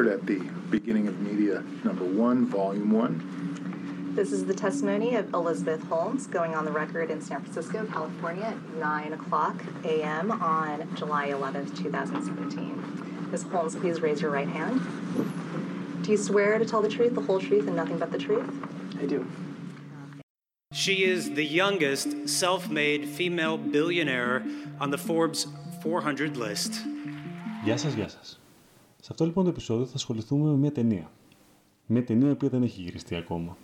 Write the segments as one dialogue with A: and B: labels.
A: record at the beginning of media, number one, volume one.
B: This is the testimony of Elizabeth Holmes going on the record in San Francisco, California at 9 o'clock a.m. on July 11th, 2017. Ms. Holmes, please raise your right hand. Do you swear to tell the truth, the whole truth, and nothing but the truth?
C: I do.
D: She is the youngest self made female billionaire on the Forbes 400 list.
E: Yeses, yeses. Σε αυτό λοιπόν το επεισόδιο θα ασχοληθούμε με μια ταινία. Μια ταινία η οποία δεν έχει γυριστεί ακόμα.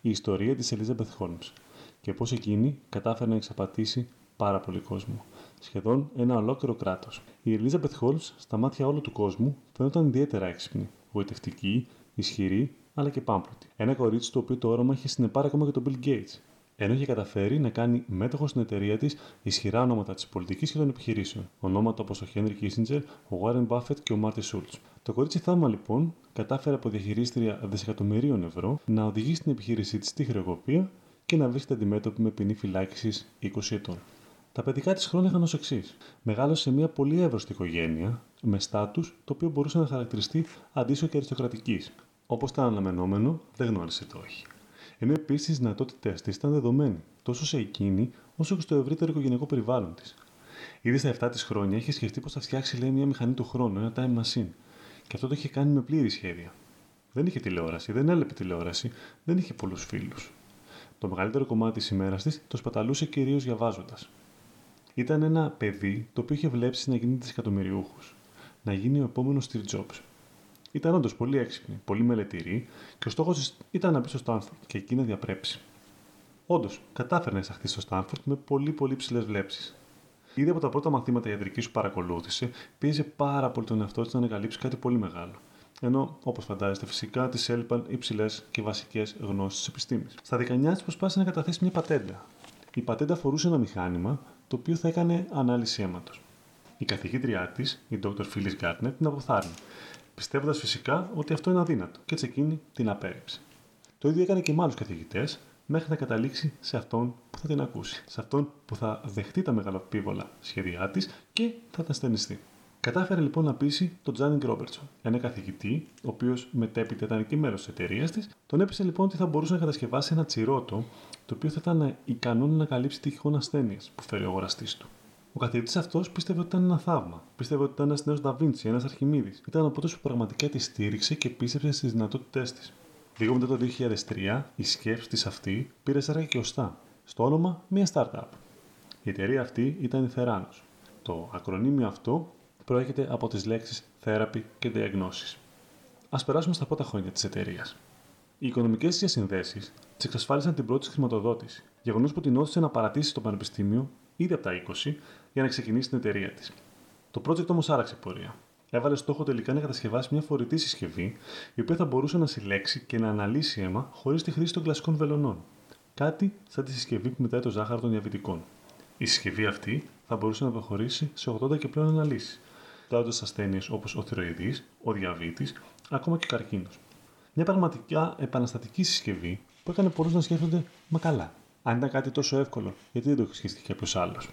E: Η ιστορία της Elizabeth Holmes και πώς εκείνη κατάφερε να εξαπατήσει πάρα πολύ κόσμο. Σχεδόν ένα ολόκληρο κράτος. Η Elizabeth Holmes, στα μάτια όλου του κόσμου, φαίνονταν ιδιαίτερα έξυπνη, γοητευτική, ισχυρή, αλλά και πάμπλωτη. Ένα κορίτσι το οποίο το όραμα είχε συνεπάρει ακόμα και τον Bill Gates. Ενώ είχε καταφέρει να κάνει μέτοχο στην εταιρεία της ισχυρά ονόματα της πολιτικής και των επιχειρήσεων. Ονόματα όπως ο Henry Kissinger, ο Warren Buffett και ο Marty Schultz. Το κορίτσι θάμα λοιπόν κατάφερε από διαχειρίστρια δισεκατομμυρίων ευρώ να οδηγήσει την επιχείρησή της στη χρεοκοπία και να βρίσκεται αντιμέτωπη με ποινή φυλάκισης 20 ετών. Τα παιδικά της χρόνια είχαν ως εξής. Μεγάλωσε σε μια πολύ εύρωστη οικογένεια, με στάτους το οποίο μπορούσε να χαρακτηριστεί αντίστοιχο και αριστοκρατικής. Όπως ήταν αναμενόμενο, δεν γνώρισε το όχι. Ενώ επίσης οι δυνατότητέ τη ήταν δεδομένοι, τόσο σε εκείνη όσο και στο ευρύτερο οικογενειακό περιβάλλον της. Ήδη στα 7 της χρόνια είχε σκεφτεί πω θα φτιάξει λέει, μια μηχανή του χρόνου, ένα time machine. Και αυτό το είχε κάνει με πλήρη σχέδια. Δεν είχε τηλεόραση, δεν έλεπε τηλεόραση, δεν είχε πολλούς φίλους. Το μεγαλύτερο κομμάτι της ημέρας της το σπαταλούσε κυρίως διαβάζοντας. Ήταν ένα παιδί το οποίο είχε βλέψει να γίνει δισεκατομμυριούχος. Να γίνει ο επόμενος Steve Jobs. Ήταν όντως πολύ έξυπνη, πολύ μελετηρή και ο στόχος της ήταν να μπει στο Στάνφορντ και εκεί να διαπρέψει. Όντως, κατάφερε να εισαχθεί στο Στάνφορντ με πολύ πολύ ψηλές βλέψεις. Ήδη από τα πρώτα μαθήματα ιατρικής που παρακολούθησε, πίεζε πάρα πολύ τον εαυτό της να ανακαλύψει κάτι πολύ μεγάλο. Ενώ, όπως φαντάζεστε, φυσικά της έλειπαν υψηλέ και βασικές γνώσεις της επιστήμης. Στα 19 της προσπάθησε να καταθέσει μια πατέντα. Η πατέντα αφορούσε ένα μηχάνημα το οποίο θα έκανε ανάλυση αίματος. Η καθηγήτριά της, η Dr. Phyllis Gardner, την αποθάρρυνε, πιστεύοντας φυσικά ότι αυτό είναι αδύνατο και έτσι εκείνη την απέρριψε. Το ίδιο έκανε και με άλλους καθηγητές, μέχρι να καταλήξει σε αυτόν που θα την ακούσει. Σε αυτόν που θα δεχτεί τα μεγαλοπίβολα σχέδιά της και θα τα στενιστεί. Κατάφερε λοιπόν να πείσει τον Τζάνινγκ Ρόμπερτσον, ένα καθηγητή, ο οποίος μετέπειτα ήταν και μέρος της εταιρείας της, τον έπεισε λοιπόν ότι θα μπορούσε να κατασκευάσει ένα τσιρότο, το οποίο θα ήταν ικανό να καλύψει τυχόν ασθένειες που φέρει ο αγοραστής του. Ο καθηγητής αυτός πίστευε ότι ήταν ένα θαύμα. Πίστευε ότι ήταν ένας νέος Νταβίντσι, ένας Αρχιμίδης. Ήταν από που πραγματικά τη στήριξε και πίστεψε στις δυνατότητές της. Λίγο μετά το 2003, η σκέψη της αυτή πήρε σάρκα και οστά. Στο όνομα μια startup. Η εταιρεία αυτή ήταν η Theranos. Το ακρονίμιο αυτό προέρχεται από τις λέξεις therapy και diagnosis. Α περάσουμε στα πρώτα χρόνια της εταιρείας. Οι οικονομικές διασυνδέσεις τη εξασφάλισαν την πρώτη χρηματοδότηση, γεγονός που την όθησε να παρατήσει το πανεπιστήμιο ήδη από τα 20 για να ξεκινήσει την εταιρεία της. Το project όμως άραξε πορεία. Έβαλε στόχο τελικά να κατασκευάσει μια φορητή συσκευή, η οποία θα μπορούσε να συλλέξει και να αναλύσει αίμα χωρίς τη χρήση των κλασικών βελονών. Κάτι σαν τη συσκευή που μετράει το ζάχαρο των διαβητικών. Η συσκευή αυτή θα μπορούσε να προχωρήσει σε 80 και πλέον αναλύσεις, κοιτάζοντα ασθένειες όπως ο θηροειδής, ο διαβήτης, ακόμα και ο καρκίνος. Μια πραγματικά επαναστατική συσκευή που έκανε πολλούς να σκέφτονται, μα καλά. Αν ήταν κάτι τόσο εύκολο, γιατί δεν το έχει σκεφτεί κάποιος άλλος.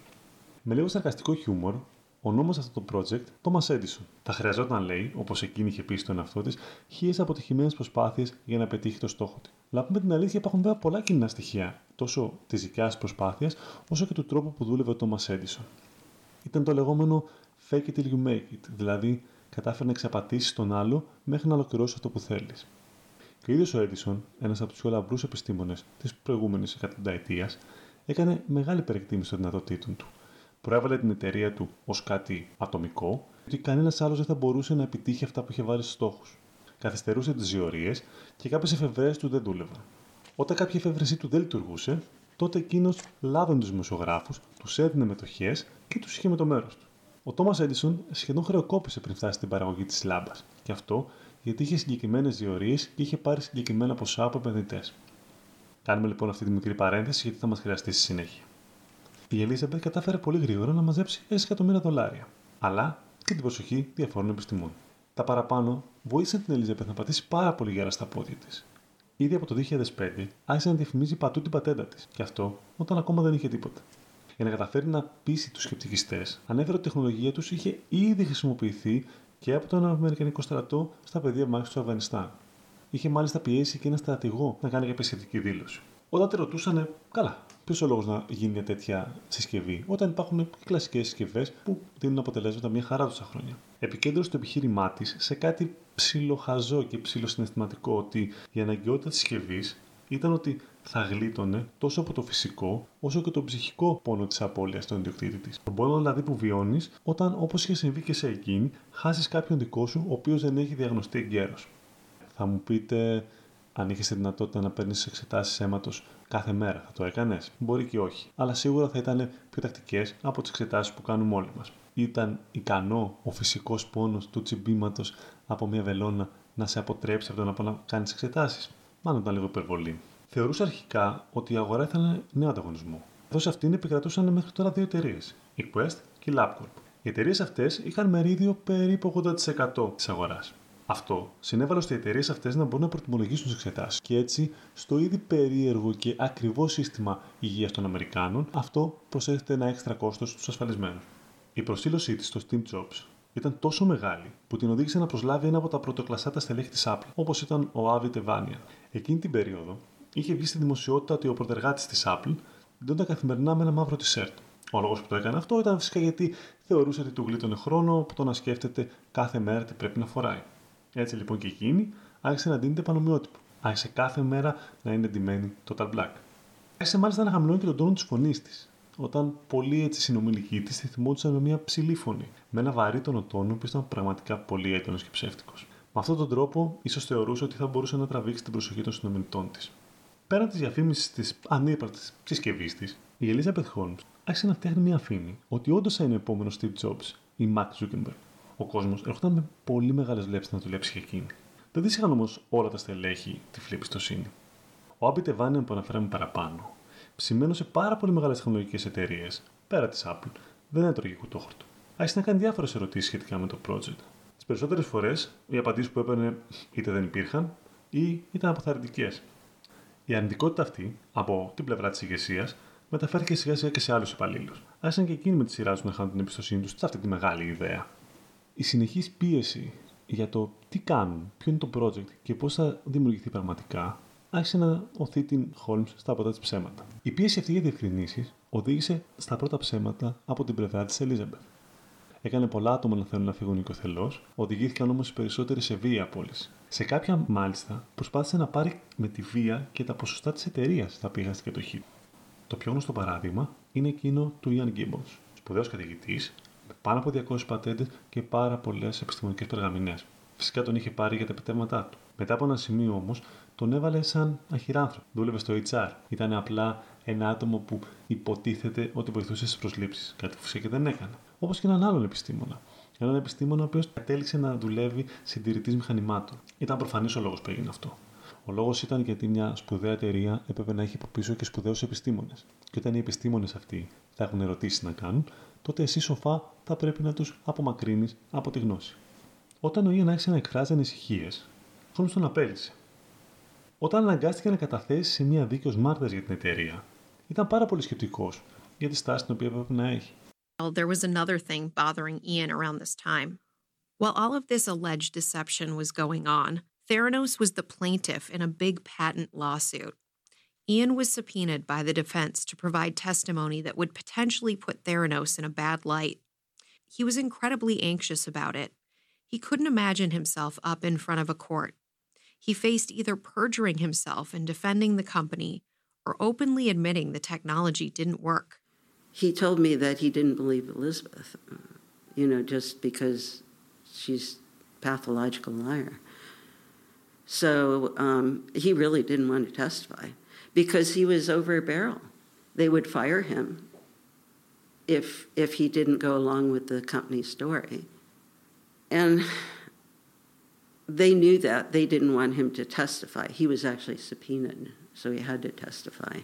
E: Με λίγο σαρκαστικό χιούμορ, ονόμασε αυτό το project Thomas Edison. Θα χρειαζόταν, λέει, όπως εκείνη είχε πει στον εαυτό της, χίλιες αποτυχημένες προσπάθειες για να πετύχει το στόχο της. Να πούμε την αλήθεια, υπάρχουν βέβαια πολλά κοινά στοιχεία, τόσο της δικιάς προσπάθειας, όσο και του τρόπου που δούλευε ο Thomas Edison. Ήταν το λεγόμενο fake it till you make it, δηλαδή κατάφερε να εξαπατήσει τον άλλο μέχρι να ολοκληρώσει αυτό που θέλεις. Και ο ίδιος ο Έντισον, ένας από τους πιο λαμπρούς επιστήμονες της προηγούμενης εκατονταετίας, έκανε μεγάλη περιεκτίμηση των δυνατοτήτων του. Προέβαλε την εταιρεία του ως κάτι ατομικό, ότι κανένας άλλος δεν θα μπορούσε να επιτύχει αυτά που είχε βάλει στους στόχους. Καθυστερούσε τις διορίες και κάποιες εφευρέσει του δεν δούλευαν. Όταν κάποια εφεύρεσή του δεν λειτουργούσε, τότε εκείνος λάβαινε τους δημοσιογράφους, τους έδινε μετοχές και τους είχε με το μέρος του. Ο Τόμα Έντισον σχεδόν χρεοκόπησε πριν φτάσει στην παραγωγή της λάμπας, και αυτό γιατί είχε συγκεκριμένες διορίες και είχε πάρει συγκεκριμένα ποσά από επενδυτές. Κάνουμε λοιπόν αυτή τη μικρή παρένθεση γιατί θα μας χρειαστεί στη συνέχεια. Η Ελίζαμπεθ κατάφερε πολύ γρήγορα να μαζέψει 6 εκατομμύρια δολάρια, αλλά και την προσοχή διαφόρων επιστημών. Τα παραπάνω βοήθησαν την Ελίζαμπεθ να πατήσει πάρα πολύ γέρα στα πόδια της. Ήδη από το 2005 άρχισε να διαφημίζει πατού την πατέντα της, και αυτό όταν ακόμα δεν είχε τίποτα. Για να καταφέρει να πείσει τους σκεπτικιστές, ανέφερε ότι η τεχνολογία τους είχε ήδη χρησιμοποιηθεί και από τον Αμερικανικό στρατό στα πεδία μάχης του Αφγανιστάν. Είχε μάλιστα πιέσει και ένα στρατηγό να κάνει κάποια σχετική δήλωση. Όταν τη ρωτούσαν, καλά, ποιος ο λόγος να γίνει μια τέτοια συσκευή, όταν υπάρχουν και κλασικές συσκευές που δίνουν αποτελέσματα μια χαρά τόσα χρόνια. Επικέντρωσε το επιχείρημά της σε κάτι ψιλοχαζό και ψιλοσυναισθηματικό ότι η αναγκαιότητα της συσκευής ήταν ότι θα γλίτωνε τόσο από το φυσικό όσο και το ψυχικό πόνο της απώλειας των ιδιοκτήτη της. Τον πόνο δηλαδή που βιώνεις όταν, όπως είχε συμβεί και σε εκείνη, χάσεις κάποιον δικό σου ο οποίος δεν έχει διαγνωστεί εγκαίρως. Θα μου πείτε, αν είχες τη δυνατότητα να παίρνεις εξετάσεις αίματος κάθε μέρα, θα το έκανες; Μπορεί και όχι. Αλλά σίγουρα θα ήταν πιο τακτικές από τις εξετάσεις που κάνουμε όλοι μας. Ήταν ικανό ο φυσικός πόνος του τσιμπήματος από μια βελόνα να σε αποτρέψει από το να κάνεις εξετάσεις; Μάλλον ήταν λίγο υπερβολή. Θεωρούσα αρχικά ότι η αγορά ήθελε νέο ανταγωνισμό. Εδώ σε αυτήν επικρατούσαν μέχρι τώρα δύο εταιρείες, η Quest και η LabCorp. Οι εταιρείες αυτές είχαν μερίδιο περίπου 80% της αγοράς. Αυτό συνέβαλε ώστε οι εταιρείες αυτές να μπορούν να προτιμολογήσουν τις εξετάσεις. Και έτσι, στο ήδη περίεργο και ακριβό σύστημα υγείας των Αμερικάνων, αυτό προσέθεται ένα έξτρα κόστος στους ασφαλισμένους. Η προσήλωσή της στο Steam Jobs ήταν τόσο μεγάλη που την οδήγησε να προσλάβει ένα από τα πρωτοκλασσάτα στελέχη της Apple, όπως ήταν ο Άβι Τεβάνια. Εκείνη την περίοδο είχε βγει στη δημοσιότητα ότι ο πρωτεργάτης της Apple δίνονταν καθημερινά με ένα μαύρο t-shirt. Ο λόγος που το έκανε αυτό ήταν φυσικά γιατί θεωρούσε ότι του γλίτωνε χρόνο από το να σκέφτεται κάθε μέρα τι πρέπει να φοράει. Έτσι λοιπόν και εκείνη άρχισε να δίνεται πανομοιότυπο. Άρχισε κάθε μέρα να είναι ντυμένη total black. Άρχισε μάλιστα να χαμηλώνει και τον τόνο της φωνής της, όταν πολλοί έτσι συνομιλικοί της τη θυμόντουσαν με μια ψηλή φωνή, με ένα βαρύτονο τόνο που ήταν πραγματικά πολύ έντονος και ψεύτικος. Με αυτόν τον τρόπο, ίσως θεωρούσε ότι θα μπορούσε να τραβήξει την προσοχή των συνομιλητών της. Πέραν της διαφήμισης της ανύπαρκτη συσκευής της, η Elizabeth Holmes άρχισε να φτιάχνει μια φήμη ότι όντως θα είναι ο επόμενος Steve Jobs ή Mark Zuckerberg. Ο κόσμος ερχόταν με πολύ μεγάλες βλέψεις να δουλέψει για εκείνη. Δεν της είχαν όμως όλα τα στελέχη τυφλή εμπιστοσύνη. Ο Άμπι Τεβάνιαν που αναφέραμε παραπάνω, ψημένο σε πάρα πολύ μεγάλες τεχνολογικές εταιρείες, πέρα της Apple, δεν έτρωγε κουτόχορτο. Άρχισε να κάνει διάφορες ερωτήσεις σχετικά με το project. Τις περισσότερες φορές οι απαντήσεις που έπαιρνε είτε δεν υπήρχαν ή ήταν αποθαρρυντικές. Η αρνητικότητα αυτή, από την πλευρά της ηγεσίας, μεταφέρθηκε σιγά σιγά και σε άλλους υπαλλήλους. Άρχισαν και εκείνοι με τη σειρά τους να χάνουν την εμπιστοσύνη τους σε αυτή τη μεγάλη ιδέα. Η συνεχής πίεση για το τι κάνουν, ποιο είναι το project και πώς θα δημιουργηθεί πραγματικά, άρχισε να οθεί την Holmes στα πρώτα της ψέματα. Η πίεση αυτή για διευκρινήσεις οδήγησε στα πρώτα ψέματα από την πλευρά της Elizabeth. Έκανε πολλά άτομα να θέλουν να φύγουν οικοθελώ, οδηγήθηκαν όμως οι περισσότεροι σε βία απόλυση. Σε κάποια, μάλιστα, προσπάθησε να πάρει με τη βία και τα ποσοστά της εταιρείας τα πήγα στην κατοχή. Το πιο γνωστό παράδειγμα είναι εκείνο του Ian Gibbons, σπουδαίος καθηγητής, με πάνω από 200 πατέντε και πάρα πολλές επιστημονικές περγαμηνές. Φυσικά τον είχε πάρει για τα επιτεύγματά του. Μετά από ένα σημείο όμως, τον έβαλε σαν αχυράνθρωπο. Δούλευε στο HR. Ήταν απλά ένα άτομο που υποτίθεται ότι βοηθούσε στις προσλήψεις. Κάτι που φυσικά και δεν έκανε. Όπως και έναν άλλον επιστήμονα. Έναν επιστήμονα ο οποίος κατέληξε να δουλεύει συντηρητής μηχανημάτων. Ήταν προφανής ο λόγος που έγινε αυτό. Ο λόγος ήταν γιατί μια σπουδαία εταιρεία έπρεπε να έχει από πίσω και σπουδαίους επιστήμονες. Και όταν οι επιστήμονες αυτοί θα έχουν ερωτήσεις να κάνουν, τότε εσύ σοφά θα πρέπει να τους απομακρύνεις από τη γνώση. Όταν ο Ιαν άρχισε να εκφράζει ανησυχίες, ο τον απέλησε. Όταν αναγκάστηκε να καταθέσει σε μία δίκαιος μάρτυρας για την εταιρεία, ήταν πάρα πολύ σκεπτικός για τη στάση την οποία έπρεπε να έχει.
C: There was another thing bothering Ian around this time. While all of this alleged deception was going on, Theranos was the plaintiff in a big patent lawsuit. Ian was subpoenaed by the defense to provide testimony that would potentially put Theranos in a bad light. He was incredibly anxious about it. He couldn't imagine himself up in front of a court. He faced either perjuring himself and defending the company or openly admitting the technology didn't work.
F: he told me that he didn't believe Elizabeth, you know, just because she's pathological liar. So um, he really didn't want to testify because he was over a barrel. They would fire him if if he didn't go along with the company story. And they knew that. They didn't want him to testify. He was actually subpoenaed, so he had to testify.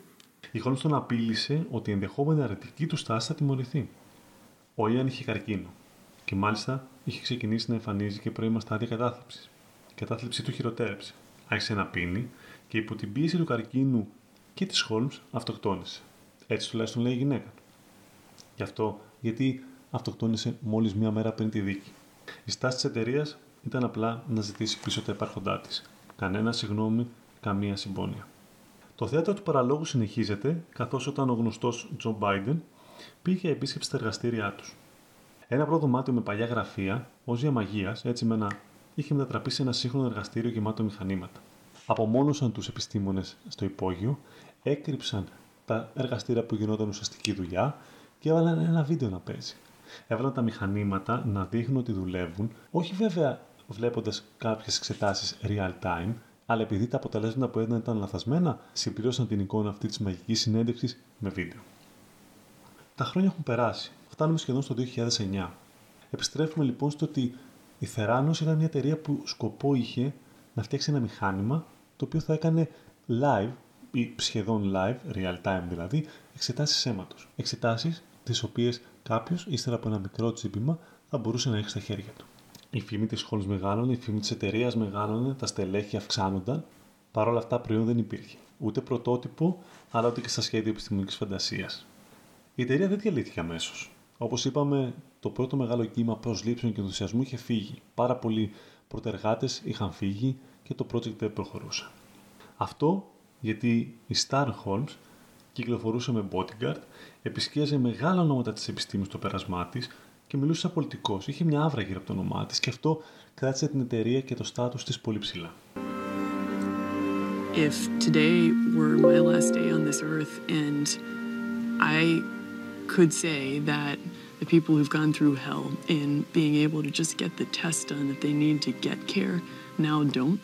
E: Η Holmes τον απείλησε ότι η ενδεχόμενη αρνητική του στάση θα τιμωρηθεί. Ο Ιαν είχε καρκίνο και μάλιστα είχε ξεκινήσει να εμφανίζει και πρώιμα στάδια κατάθλιψης. Η κατάθλιψη του χειροτέρεψε. Άρχισε να πίνει και υπό την πίεση του καρκίνου και της Holmes αυτοκτόνησε. Έτσι τουλάχιστον λέει η γυναίκα του. Γι' αυτό γιατί αυτοκτόνησε μόλις μία μέρα πριν τη δίκη. Η στάση της εταιρείας ήταν απλά να ζητήσει πίσω τα υπάρχοντά της. Κανένα συγγνώμη, καμία συμπόνια. Το θέατρο του παραλόγου συνεχίζεται, καθώς όταν ο γνωστός Τζο Μπάιντεν πήγε για επίσκεψη στα εργαστήριά τους. Ένα πρώτο δωμάτιο με παλιά γραφεία, ως διαμαγεία, έτσι με ένα, είχε μετατραπεί σε ένα σύγχρονο εργαστήριο γεμάτο μηχανήματα. Απομόνωσαν τους επιστήμονες στο υπόγειο, έκρυψαν τα εργαστήρια που γινόταν ουσιαστική δουλειά και έβαλαν ένα βίντεο να παίζει. Έβαλαν τα μηχανήματα να δείχνουν ότι δουλεύουν, όχι βέβαια βλέποντας κάποιες εξετάσεις real time, αλλά επειδή τα αποτελέσματα που έδιναν ήταν λαθασμένα, συμπλήρωσαν την εικόνα αυτή της μαγικής συνέντευξης με βίντεο. Τα χρόνια έχουν περάσει. Φτάνουμε σχεδόν στο 2009. Επιστρέφουμε λοιπόν στο ότι η Theranos ήταν μια εταιρεία που σκοπό είχε να φτιάξει ένα μηχάνημα το οποίο θα έκανε live ή σχεδόν live, real time δηλαδή, εξετάσεις αίματος. Εξετάσεις τις οποίες κάποιος, ύστερα από ένα μικρό τσίπημα, θα μπορούσε να έχει στα χέρια του. Η φήμη της Holmes μεγάλωνε, η φήμη της εταιρείας μεγάλωνε, τα στελέχη αυξάνονταν. Παρ' όλα αυτά προϊόν δεν υπήρχε. Ούτε πρωτότυπο, αλλά ούτε και στα σχέδια επιστημονικής φαντασίας. Η εταιρεία δεν διαλύθηκε αμέσως. Όπως είπαμε, το πρώτο μεγάλο κύμα προσλήψεων και ενθουσιασμού είχε φύγει. Πάρα πολλοί πρωτεργάτες είχαν φύγει και το project δεν προχωρούσε. Αυτό γιατί η Star Holmes κυκλοφορούσε με bodyguard, επισκίαζε μεγάλα ονόματα της επιστήμης στο πέρασμά της και μιλούσε σαν πολιτικός. Είχε μια άβρα γύρω από το όνομά της και αυτό κράτησε την εταιρεία και το στάτους της πολύ ψηλά.
G: If today were my last day on this earth and I could say that the people who've gone through hell in being able to just get the test done that they need to get care now don't,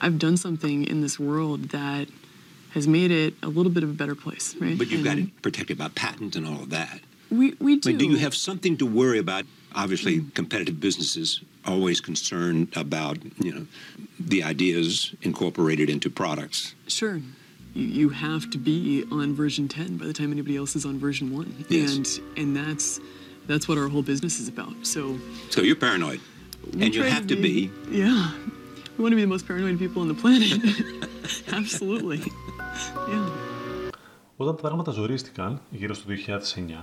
G: I've done something in this world that has made it a little bit of a better place, right?
H: But you've got
G: And
H: it protected by patent and all of that.
G: We we do.
H: But do you have something to worry about? Obviously, competitive businesses always concerned about you know the ideas incorporated into products.
G: Sure. You, have to be on version 10 by the time anybody else is on version 1.
H: Yes.
G: And and that's that's what our whole business is about. So
H: So you're paranoid, and you have to be.
G: Yeah. We want to be the most paranoid people on the planet. Absolutely. Yeah.
E: Όταν τα πράγματα ζορίστηκαν γύρω στο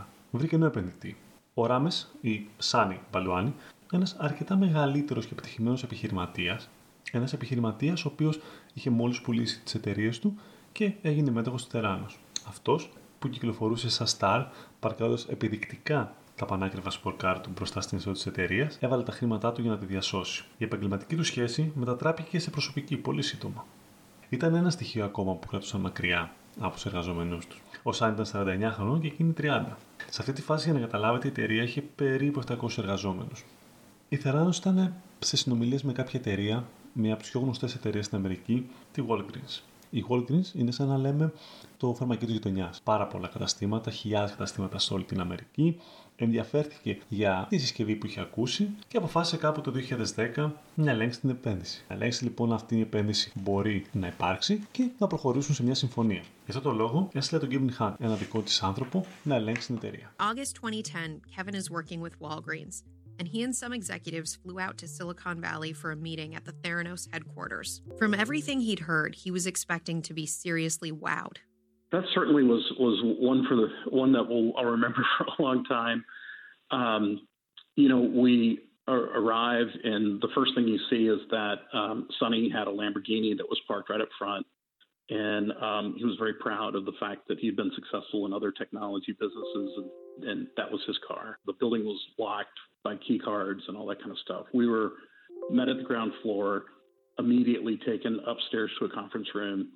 E: 2009, βρήκε νέο επενδυτή. Ο Ράμες, ή Σάνι Μπαλουάνι, ένας αρκετά μεγαλύτερος και επιτυχημένος επιχειρηματίας, ένας επιχειρηματίας ο οποίος είχε μόλις πουλήσει τις εταιρείες του και έγινε μέτοχος του Τεράνο. Αυτός που κυκλοφορούσε σαν Star, παρκάροντας επιδεικτικά τα πανάκριβα σπορκάρ του μπροστά στην είσοδο της εταιρείας, έβαλε τα χρήματά του για να τη διασώσει. Η επαγγελματική του σχέση μετατράπηκε σε προσωπική πολύ σύντομα. Ήταν ένα στοιχείο ακόμα που κρατούσαν μακριά από τους εργαζομένους τους. Ο Σάν ήταν 49 χρονών και εκείνη 30. Σε αυτή τη φάση, για να καταλάβετε, η εταιρεία είχε περίπου 700 εργαζόμενους. Η Θεράνο ήταν σε συνομιλίες με κάποια εταιρεία, μία από τις πιο γνωστές εταιρείες στην Αμερική, τη Walgreens. Η Walgreens είναι σαν να λέμε το φαρμακείο της γειτονιάς. Πάρα πολλά καταστήματα, χιλιάδες καταστήματα σε όλη την Αμερική. Ενδιαφέρθηκε για τη συσκευή που είχε ακούσει και αποφάσισε κάπου το 2010 να ελέγξει την επένδυση. Να ελέγξει λοιπόν αυτή η επένδυση μπορεί να υπάρξει και να προχωρήσουν σε μια συμφωνία. Γι' αυτό το λόγο έστειλε τον Kevin Hunt, ένα δικό της άνθρωπο, να ελέγξει την εταιρεία.
C: August 2010, Kevin is working with Walgreens, and he and some executives flew out to Silicon Valley for a meeting at the Theranos headquarters. From everything he'd heard, he was expecting to be seriously wowed.
I: That certainly was was one for the one that we'll, I'll remember for a long time. Um, you know, we ar- arrive, and the first thing you see is that um, Sonny had a Lamborghini that was parked right up front, and um, he was very proud of the fact that he'd been successful in other technology businesses, and, and that was his car. The building was locked by key cards and all that kind of stuff. We were met at the ground floor, immediately taken upstairs to a conference room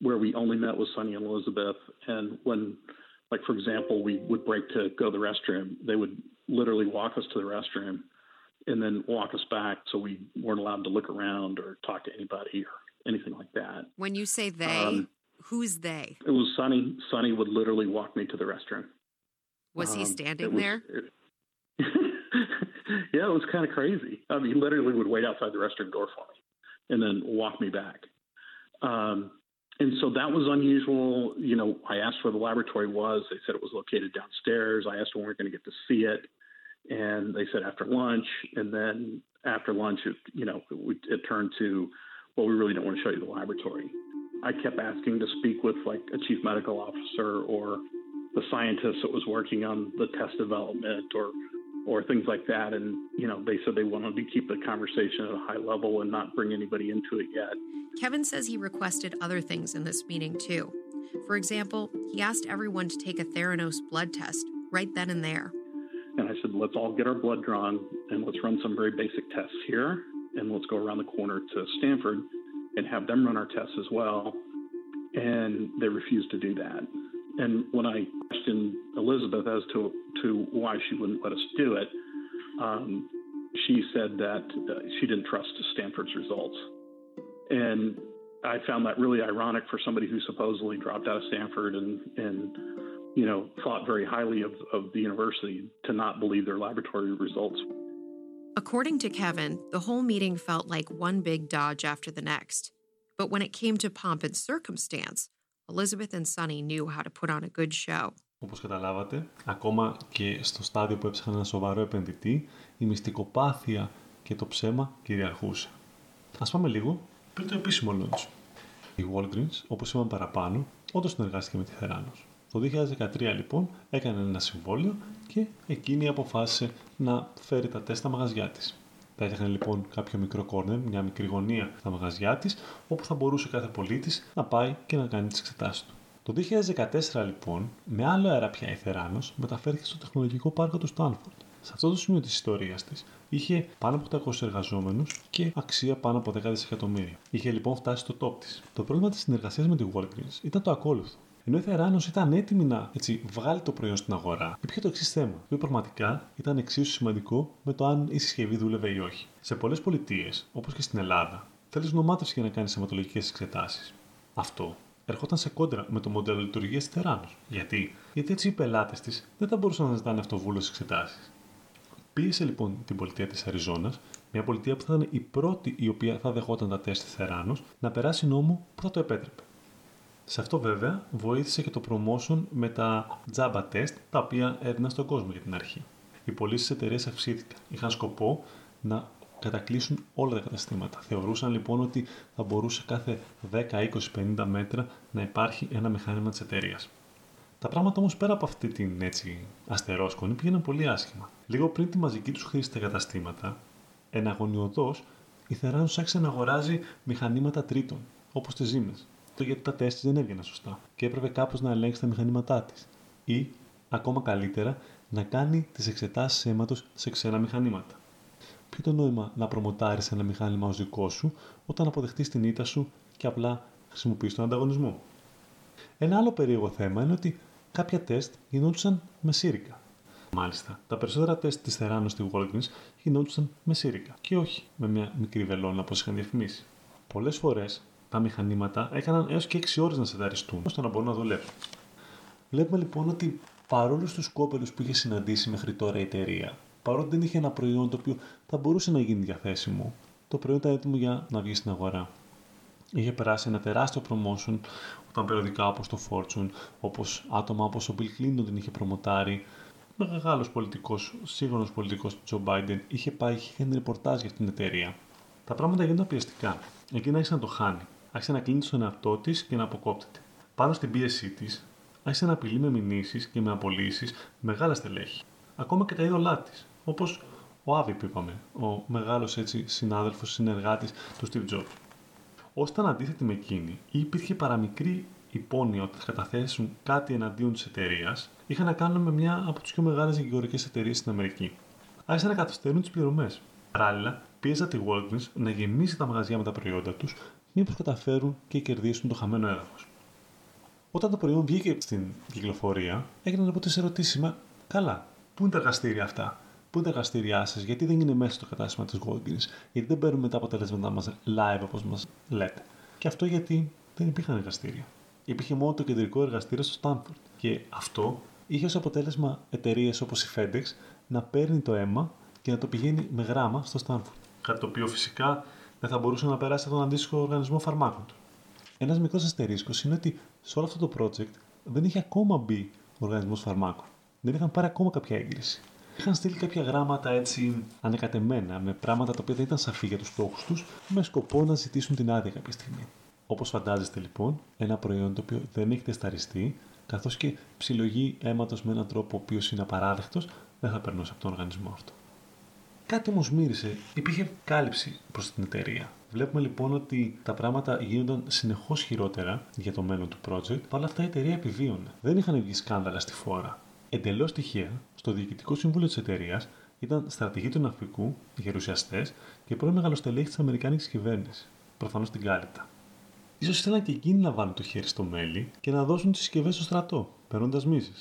I: where we only met with Sonny and Elizabeth. And when, like, for example, we would break to go to the restroom, they would literally walk us to the restroom and then walk us back so we weren't allowed to look around or talk to anybody or anything like that.
C: When you say they,
I: Um,
C: who's they?
I: It was Sonny. Sonny would literally walk me to the restroom.
C: Was he
I: Um,
C: standing
I: was-
C: there?
I: it- yeah, it was kind of crazy. I mean, he literally would wait outside the restroom door for me and then walk me back. Um, and so that was unusual. You know, I asked where the laboratory was. They said it was located downstairs. I asked when we were going to get to see it, and they said after lunch. And then after lunch, it, you know, it, it turned to, well, we really don't want to show you the laboratory. I kept asking to speak with like a chief medical officer or the scientist that was working on the test development or or things like that. And, you know, they said they wanted to keep the conversation at a high level and not bring anybody into it yet.
C: Kevin says he requested other things in this meeting too. For example, he asked everyone to take a Theranos blood test right then and there.
I: And I said, let's all get our blood drawn and let's run some very basic tests here. And let's go around the corner to Stanford and have them run our tests as well. And they refused to do that. And when I questioned Elizabeth as to, to why she wouldn't let us do it, um, she said that uh, she didn't trust Stanford's results. And I found that really ironic for somebody who supposedly dropped out of Stanford and, and you know, thought very highly of, of the university to not believe their laboratory results.
C: According to Kevin, the whole meeting felt like one big dodge after the next. But when it came to pomp and circumstance, Elizabeth and Sonny knew how to put on a good show.
E: Όπως καταλάβατε, ακόμα και στο στάδιο που έψαχναν ένα σοβαρό επενδυτή, η μυστικοπάθεια και το ψέμα κυριαρχούσε. Ας πάμε λίγο πριν το επίσημο launch. Η Walgreens, όπως είπαμε παραπάνω, όντως συνεργάστηκε με τη Theranos. Το 2013 λοιπόν έκανε ένα συμβόλαιο και εκείνη αποφάσισε να φέρει τα τεστ στα μαγαζιά της. Θα έφτιαχνε λοιπόν κάποιο μικρό κόρνερ, μια μικρή γωνία στα μαγαζιά της, όπου θα μπορούσε κάθε πολίτης να πάει και να κάνει τις εξετάσεις του. Το 2014 λοιπόν, με άλλο αέρα πια η Θεράνος μεταφέρθηκε στο τεχνολογικό πάρκο του Στάνφορντ. Σε αυτό το σημείο της ιστορίας της είχε πάνω από 800 εργαζόμενους και αξία πάνω από 10 δισεκατομμύρια. Είχε λοιπόν φτάσει στο top της. Το πρόβλημα της συνεργασίας με τη Walgreens ήταν το ακόλουθο. Ενώ η Θεράνος ήταν έτοιμη να έτσι, βγάλει το προϊόν στην αγορά, υπήρχε το εξής θέμα, που πραγματικά ήταν εξίσου σημαντικό με το αν η συσκευή δούλευε ή όχι. Σε πολλές πολιτείες, όπως και στην Ελλάδα, θέλεις νομάτευση για να κάνεις αιματολογικέ εξετάσεις. Αυτό ερχόταν σε κόντρα με το μοντέλο λειτουργίας της Θεράνος. Γιατί; Γιατί έτσι οι πελάτες της δεν θα μπορούσαν να ζητάνε αυτοβούλω εξετάσεις. Πίεσε λοιπόν την πολιτεία της Αριζόνας, μια πολιτεία που θα ήταν η πρώτη η οποία θα δεχόταν τα τεστ της Θεράνος, να περάσει νόμο που θα το επέτρεπε. Σε αυτό βέβαια βοήθησε και το promotion με τα Jabba test τα οποία έδιναν στον κόσμο για την αρχή. Οι πωλήσεις εταιρείε αυξήθηκαν. Είχαν σκοπό να κατακλείσουν όλα τα καταστήματα. Θεωρούσαν λοιπόν ότι θα μπορούσε κάθε 10, 20, 50 μέτρα να υπάρχει ένα μηχάνημα της εταιρείας. Τα πράγματα όμως πέρα από αυτή την έτσι αστερόσκονη πήγαιναν πολύ άσχημα. Λίγο πριν τη μαζική τους χρήση στα καταστήματα, εναγωνιωδώ η Θεράνο άρχισε να αγοράζει μηχανήματα τρίτων, όπως τις ζήμε το γιατί τα τεστ δεν έβγαιναν σωστά και έπρεπε κάπως να ελέγξει τα μηχανήματά της. Ή, ακόμα καλύτερα, να κάνει τις εξετάσεις αίματος σε ξένα μηχανήματα. Ποιο το νόημα να προμοτάρεις ένα μηχάνημα ως δικό σου όταν αποδεχτείς την ήττα σου και απλά χρησιμοποιείς τον ανταγωνισμό; Ένα άλλο περίεργο θέμα είναι ότι κάποια τεστ γινόντουσαν με σύρικα. Μάλιστα, τα περισσότερα τεστ της Θεράνο στη Walgreens γινόντουσαν με σύρικα και όχι με μια μικρή βελόνα όπως είχαν διαφημίσει. Πολλές φορές τα μηχανήματα έκαναν έως και 6 ώρες να σεταριστούν ώστε να μπορούν να δουλεύουν. Βλέπουμε λοιπόν ότι παρόλο στου κόπελους που είχε συναντήσει μέχρι τώρα η εταιρεία, παρότι δεν είχε ένα προϊόν το οποίο θα μπορούσε να γίνει διαθέσιμο, το προϊόν ήταν έτοιμο για να βγει στην αγορά. Είχε περάσει ένα τεράστιο promotion όταν περιοδικά όπως το Fortune, όπως άτομα όπως ο Bill Clinton την είχε προμοτάρει, μεγάλος πολιτικός, σύγχρονος πολιτικός του Joe Biden, είχε πάει, είχε κάνει ρεπορτάζ για αυτήν την εταιρεία. Τα πράγματα γίνονταν πιεστικά. Εκείνη άρχισε να το χάνει άρχισε να κλείνει στον εαυτό της και να αποκόπτεται. Πάνω στην πίεσή της, άρχισε να απειλεί με μηνύσεις και με απολύσεις μεγάλα στελέχη. Ακόμα και τα είδωλά της, όπως ο Άβη που είπαμε, ο μεγάλος έτσι συνάδελφος, συνεργάτης του Steve Jobs. Όσοι ήταν αντίθετοι με εκείνη ή υπήρχε παραμικρή υπόνοια ότι θα καταθέσουν κάτι εναντίον της εταιρείας, είχαν να κάνουν με μια από τις πιο μεγάλες γεωργικέ εταιρείες στην Αμερική. Άρχισαν να καταστερούν τις πληρωμές. Παράλληλα, πίεζα τη Walgreens να γεμίσει τα μαγαζιά με τα προϊόντα τους μήπως καταφέρουν και κερδίσουν το χαμένο έδαφος. Όταν το προϊόν βγήκε στην κυκλοφορία, έγιναν από τι ερωτήσει, μα καλά, πού είναι τα εργαστήρια αυτά, πού είναι τα εργαστήριά σας, γιατί δεν είναι μέσα στο κατάστημα της Walgreens, γιατί δεν παίρνουμε τα αποτελέσματά μας live όπως μας λέτε. Και αυτό γιατί δεν υπήρχαν εργαστήρια. Υπήρχε μόνο το κεντρικό εργαστήριο στο Stanford. Και αυτό είχε ως αποτέλεσμα εταιρείες όπως η FedEx να παίρνει το αίμα και να το πηγαίνει με γράμμα στο Stanford. Κάτι το οποίο φυσικά δεν θα μπορούσε να περάσει από τον αντίστοιχο οργανισμό φαρμάκων του. Ένας μικρός αστερίσκος είναι ότι σε όλο αυτό το project δεν είχε ακόμα μπει ο οργανισμός φαρμάκων. Δεν είχαν πάρει ακόμα κάποια έγκριση. Είχαν στείλει κάποια γράμματα έτσι ανεκατεμένα, με πράγματα τα οποία δεν ήταν σαφή για τους στόχους τους, με σκοπό να ζητήσουν την άδεια κάποια στιγμή. Όπως φαντάζεστε λοιπόν, ένα προϊόν το οποίο δεν έχει τεσταριστεί, καθώς και ψιλογή αίματος με έναν τρόπο ο οποίος είναι απαράδεκτος, δεν θα περνούσε από τον οργανισμό αυτό. Κάτι όμως μύρισε, υπήρχε κάλυψη προς την εταιρεία. Βλέπουμε λοιπόν ότι τα πράγματα γίνονταν συνεχώς χειρότερα για το μέλλον του project, παρ' αυτά η εταιρεία επιβίωνε. Δεν είχαν βγει σκάνδαλα στη φόρα. Εντελώς τυχαία, στο διοικητικό συμβούλιο της εταιρείας ήταν στρατηγοί του ναυπικού, γερουσιαστές και πρώην μεγαλοστελέχη της Αμερικάνικης κυβέρνησης. Προφανώς την κάλυπτα. σω ήθελαν και εκείνοι να βάλουν το χέρι στο μέλι και να δώσουν τις συσκευές στο στρατό, παίρνοντας μίσει.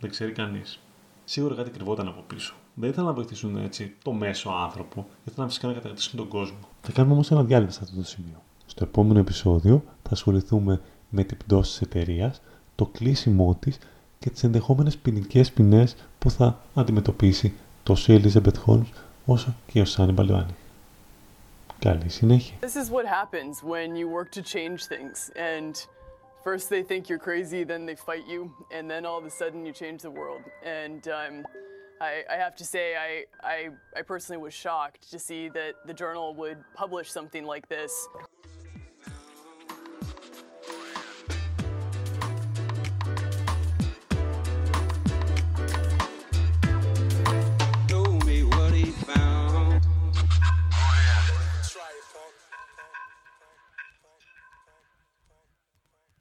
E: Δεν ξέρει κανείς. Σίγουρα κάτι κρυβόταν από πίσω. Δεν ήθελαν να βοηθήσουν έτσι το μέσο άνθρωπο, ήθελαν φυσικά να κατακτήσουν τον κόσμο. Θα κάνουμε όμως ένα διάλειμμα σε αυτό το σημείο. Στο επόμενο επεισόδιο θα ασχοληθούμε με την πτώση της εταιρείας, το κλείσιμό της και τι ενδεχόμενε ποινικέ ποινέ που θα αντιμετωπίσει τόσο η Elizabeth Holmes όσο και ο Σάνι Μπαλουάνι. Καλή συνέχεια.
G: This is what happens when you work to change things and first they think you're crazy, then they fight you, and then all of a sudden you change the world. And um, I, I have to say, I, I, I personally was shocked to see that the journal would publish something like this.